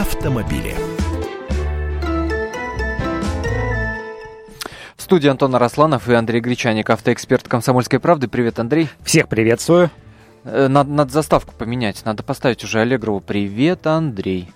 автомобили. В студии Антон Арасланов и Андрей Гречаник, автоэксперт «Комсомольской правды». Привет, Андрей. Всех приветствую. Э, надо, надо заставку поменять, надо поставить уже Аллегрову «Привет, Андрей».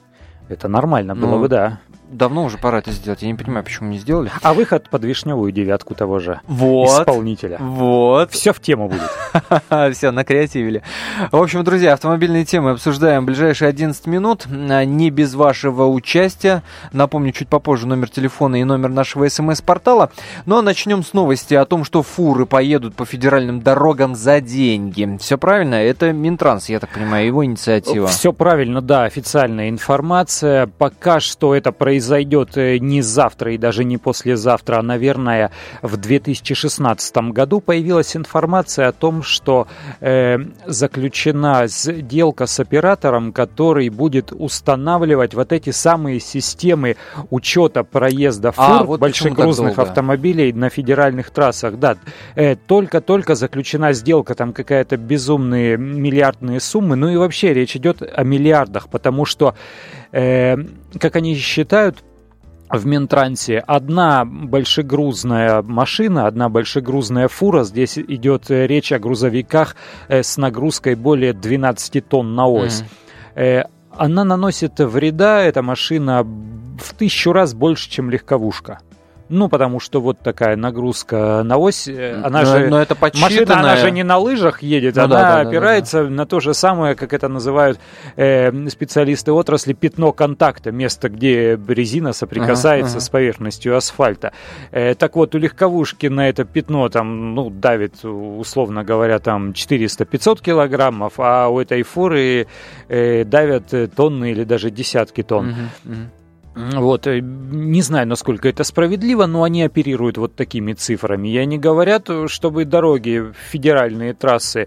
Это нормально было ну, бы, да давно уже пора это сделать. Я не понимаю, почему не сделали. А выход под вишневую девятку того же вот, исполнителя. Вот. Все в тему будет. Все, накреативили. В общем, друзья, автомобильные темы обсуждаем в ближайшие 11 минут. А, не без вашего участия. Напомню, чуть попозже номер телефона и номер нашего смс-портала. Но ну, а начнем с новости о том, что фуры поедут по федеральным дорогам за деньги. Все правильно? Это Минтранс, я так понимаю, его инициатива. Все правильно, да, официальная информация. Пока что это происходит произойдет э, не завтра и даже не послезавтра, а, наверное, в 2016 году появилась информация о том, что э, заключена сделка с оператором, который будет устанавливать вот эти самые системы учета проезда а, фур, а, вот больших грузных автомобилей на федеральных трассах. Да, э, только-только заключена сделка, там какая-то безумные миллиардные суммы, ну и вообще речь идет о миллиардах, потому что э, как они считают, в Минтрансе одна большегрузная машина, одна большегрузная фура. Здесь идет э, речь о грузовиках э, с нагрузкой более 12 тонн на ось. Mm. Она наносит вреда, эта машина, в тысячу раз больше, чем легковушка. Ну, потому что вот такая нагрузка на ось, э, она но, же... Но это Машина, она же не на лыжах едет, ну, она да, да, опирается да, да. на то же самое, как это называют э, специалисты отрасли, пятно контакта, место, где резина соприкасается ага, с поверхностью асфальта. Э, так вот, у легковушки на это пятно там, ну, давит, условно говоря, там 400-500 килограммов, а у этой фуры э, давят тонны или даже десятки тонн. Угу, угу. Вот, э, не знаю, насколько это справедливо, но они оперируют вот такими цифрами. И они говорят, чтобы дороги, федеральные трассы Э,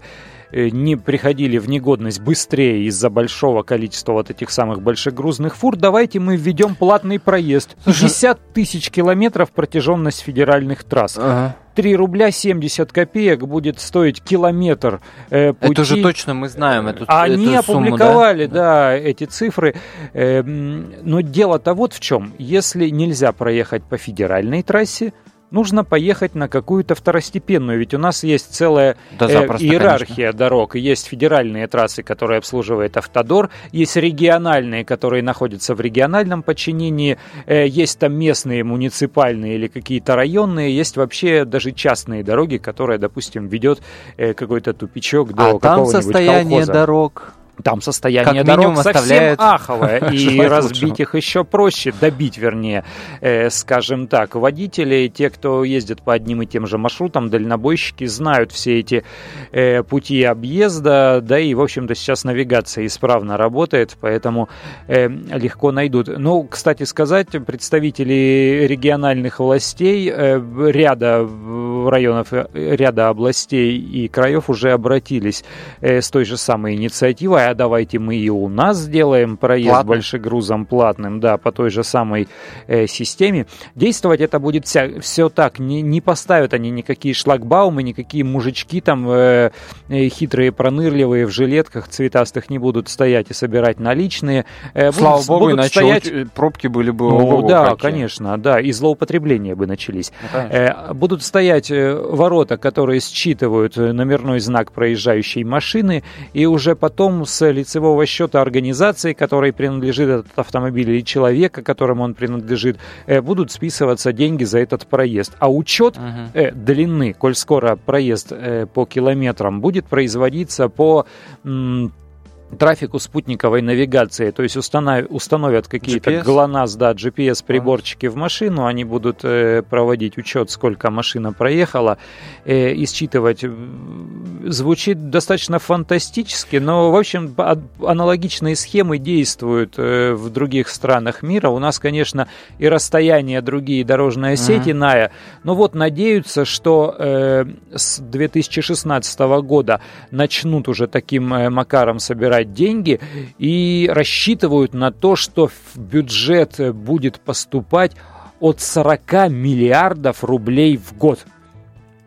не приходили в негодность быстрее из-за большого количества вот этих самых большегрузных фур, давайте мы введем платный проезд. 50 тысяч километров протяженность федеральных трасс. Ага. 3 рубля 70 копеек будет стоить километр э, пути. Это же точно мы знаем эту, Они эту опубликовали, сумму, да? да, эти цифры. Э, но дело-то вот в чем. Если нельзя проехать по федеральной трассе, нужно поехать на какую-то второстепенную, ведь у нас есть целая да, э, иерархия конечно. дорог. Есть федеральные трассы, которые обслуживает Автодор, есть региональные, которые находятся в региональном подчинении, э, есть там местные, муниципальные или какие-то районные, есть вообще даже частные дороги, которые, допустим, ведет э, какой-то тупичок до а какого-нибудь там состояние колхоза. дорог там состояние как дорог совсем аховое, и разбить их еще проще, добить, вернее, э, скажем так. Водители, те, кто ездит по одним и тем же маршрутам, дальнобойщики, знают все эти э, пути объезда, да и, в общем-то, сейчас навигация исправно работает, поэтому э, легко найдут. Ну, кстати сказать, представители региональных властей э, ряда районов, э, ряда областей и краев уже обратились э, с той же самой инициативой, а давайте мы и у нас сделаем проезд Платный. большегрузом платным, да, по той же самой э, системе. Действовать это будет вся, все так, не, не поставят они никакие шлагбаумы, никакие мужички там э, хитрые, пронырливые в жилетках цветастых не будут стоять и собирать наличные. Э, Слава будут, богу, будут иначе стоять... Пробки были бы... Ну, да, какие. конечно, да, и злоупотребления бы начались. Ну, э, будут стоять ворота, которые считывают номерной знак проезжающей машины, и уже потом с лицевого счета организации, которой принадлежит этот автомобиль, или человека, которому он принадлежит, э, будут списываться деньги за этот проезд. А учет uh-huh. э, длины, коль скоро проезд э, по километрам, будет производиться по... М- трафику спутниковой навигации, то есть установ, установят какие-то GLONASS, да, GPS-приборчики в машину, они будут э, проводить учет, сколько машина проехала, э, и считывать. Звучит достаточно фантастически, но, в общем, аналогичные схемы действуют э, в других странах мира. У нас, конечно, и расстояние другие, дорожная сеть иная, но вот надеются, что с 2016 года начнут уже таким макаром собирать собирать деньги и рассчитывают на то, что в бюджет будет поступать от 40 миллиардов рублей в год.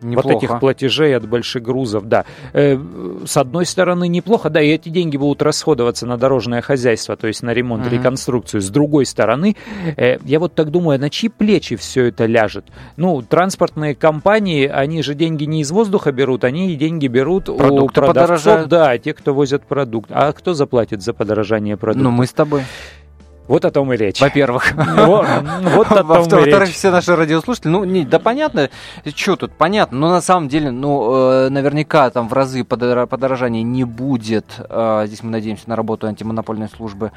Неплохо. Вот этих платежей от больших грузов, да. Э, с одной стороны, неплохо, да, и эти деньги будут расходоваться на дорожное хозяйство, то есть на ремонт, uh-huh. реконструкцию. С другой стороны, э, я вот так думаю, на чьи плечи все это ляжет? Ну, транспортные компании, они же деньги не из воздуха берут, они деньги берут Продукты у продавцов, да, те, кто возят продукт. А кто заплатит за подорожание продуктов? Ну, мы с тобой. Вот о том и речь. Во-первых. Вот о том речь. все наши радиослушатели, ну, не, да понятно, что тут, понятно, но на самом деле, ну, э, наверняка там в разы подорожания не будет. Э, здесь мы надеемся на работу антимонопольной службы.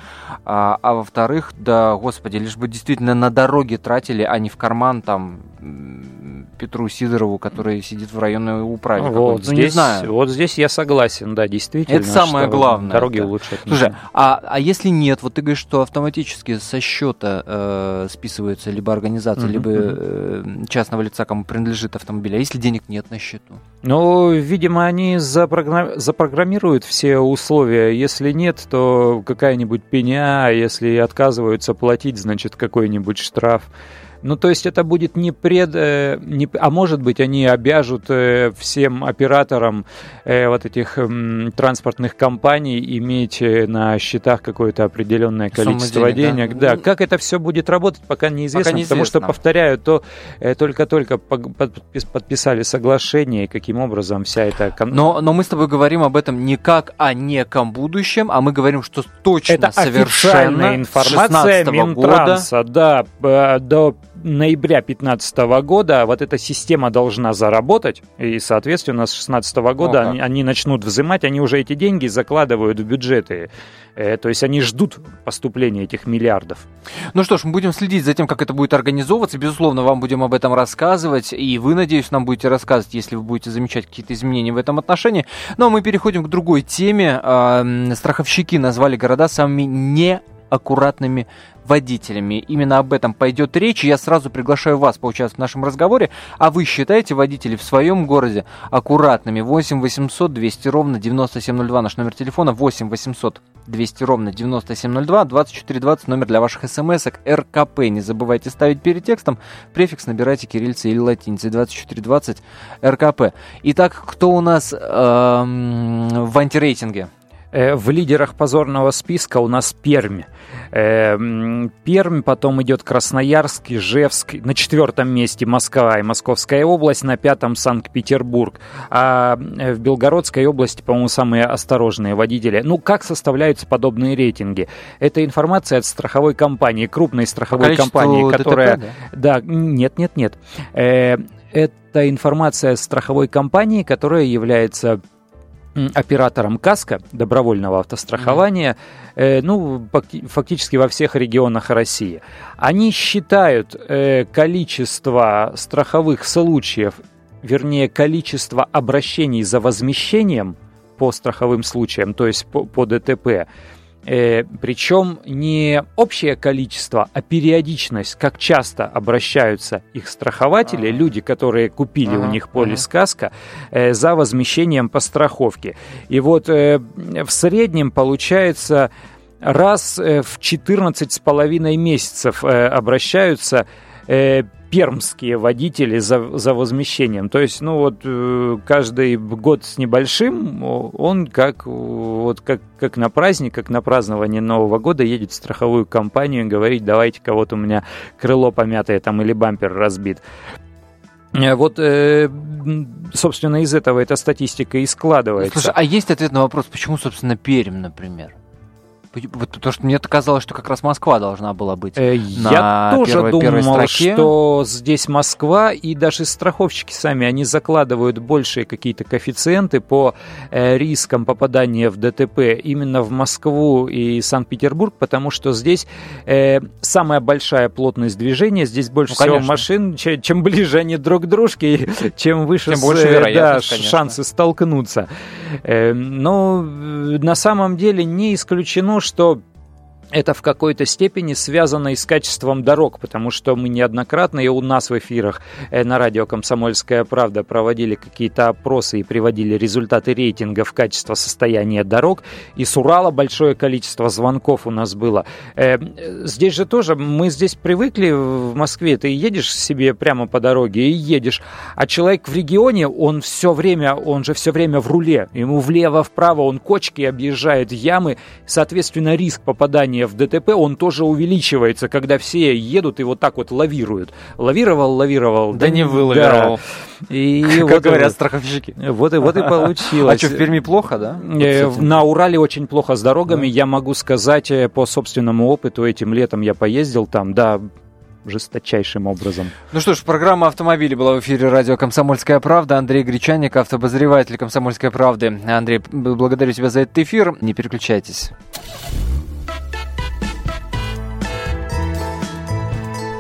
А, а во-вторых, да, господи, лишь бы действительно на дороге тратили, а не в карман там Петру Сидорову, который сидит в районной управе. Вот, ну, здесь, не знаю. вот здесь я согласен, да, действительно. Это самое главное. Дороги это. улучшать. Слушай, а, а если нет, вот ты говоришь, что автоматически со счета э, списывается либо организация, uh-huh, либо э, частного лица, кому принадлежит автомобиль, а если денег нет на счету? Ну, видимо, они запрограмм... запрограммируют все условия. Если нет, то какая-нибудь пеня, если отказываются платить, значит, какой-нибудь штраф. Ну, то есть это будет не пред... Э, не, а может быть, они обяжут э, всем операторам э, вот этих транспортных компаний иметь на счетах какое-то определенное количество денег. денег. Да. да, как это все будет работать, пока неизвестно, пока неизвестно. потому что, повторяю, то только-только подписали соглашение, и каким образом вся эта... Но, но мы с тобой говорим об этом не как о неком будущем, а мы говорим, что точно это совершенно информация Минтранса, года. да, до ноября 2015 года вот эта система должна заработать, и, соответственно, с 2016 года они, они начнут взимать, они уже эти деньги закладывают в бюджеты. Э, то есть они ждут поступления этих миллиардов. Ну что ж, мы будем следить за тем, как это будет организовываться. Безусловно, вам будем об этом рассказывать. И вы, надеюсь, нам будете рассказывать, если вы будете замечать какие-то изменения в этом отношении. Ну а мы переходим к другой теме. Страховщики назвали города самыми неаккуратными водителями. Именно об этом пойдет речь, я сразу приглашаю вас поучаствовать в нашем разговоре. А вы считаете водителей в своем городе аккуратными? 8 800 200 ровно 9702 наш номер телефона, 8 800 200 ровно 9702, 2420 номер для ваших смс-ок, РКП. Не забывайте ставить перед текстом, префикс набирайте кириллицей или латиницей, 2420 РКП. Итак, кто у нас эм, в антирейтинге? Э, в лидерах позорного списка у нас Пермь. Э, Пермь, потом идет Красноярск, Ижевск, на четвертом месте Москва и Московская область, на пятом Санкт-Петербург. А э, в Белгородской области, по-моему, самые осторожные водители. Ну, как составляются подобные рейтинги? Это информация от страховой компании, крупной страховой компании, которая... ДТП, да? да, нет, нет, нет. Это информация страховой компании, которая является оператором КАСКО, добровольного автострахования, э, ну, фактически во всех регионах России. Они считают э, количество страховых случаев, вернее, количество обращений за возмещением по страховым случаям, то есть по, по ДТП, Э, причем не общее количество, а периодичность, как часто обращаются их страхователи, А-а-а. люди, которые купили А-а-а. у них полис каска, э, за возмещением по страховке. И вот э, в среднем получается раз э, в 14 с половиной месяцев э, обращаются э, пермские водители за, за возмещением. То есть, ну вот э, каждый год с небольшим он как вот как, как на праздник, как на празднование Нового года едет в страховую компанию и говорит, давайте кого-то у меня крыло помятое там или бампер разбит. Э, вот, э, собственно, из этого эта статистика и складывается. Слушай, а есть ответ на вопрос, почему, собственно, Пермь, например? Потому что мне казалось, что как раз Москва должна была быть. Э, я тоже первой, думал, первой строке. что здесь Москва, и даже страховщики сами, они закладывают большие какие-то коэффициенты по э, рискам попадания в ДТП именно в Москву и Санкт-Петербург, потому что здесь э, самая большая плотность движения, здесь больше ну, всего машин, чем, чем ближе они друг к дружке, чем выше тем больше э, да, шансы столкнуться. Э, но э, на самом деле не исключено, что это в какой-то степени связано и с качеством дорог, потому что мы неоднократно и у нас в эфирах э, на радио «Комсомольская правда» проводили какие-то опросы и приводили результаты рейтингов качества состояния дорог, и с Урала большое количество звонков у нас было. Э, здесь же тоже, мы здесь привыкли в Москве, ты едешь себе прямо по дороге и едешь, а человек в регионе, он все время, он же все время в руле, ему влево-вправо, он кочки объезжает, ямы, соответственно, риск попадания попадания в ДТП, он тоже увеличивается, когда все едут и вот так вот лавируют. Лавировал, лавировал. Да, да не вылавировал. Да. И как вот говорят страховщики. Вот и, вот и получилось. А что, в Перми плохо, да? Э, на Урале очень плохо с дорогами. Я могу сказать э, по собственному опыту, этим летом я поездил там, да, жесточайшим образом. Ну что ж, программа «Автомобили» была в эфире радио «Комсомольская правда». Андрей Гречаник, автобозреватель «Комсомольской правды». Андрей, благодарю тебя за этот эфир. Не переключайтесь.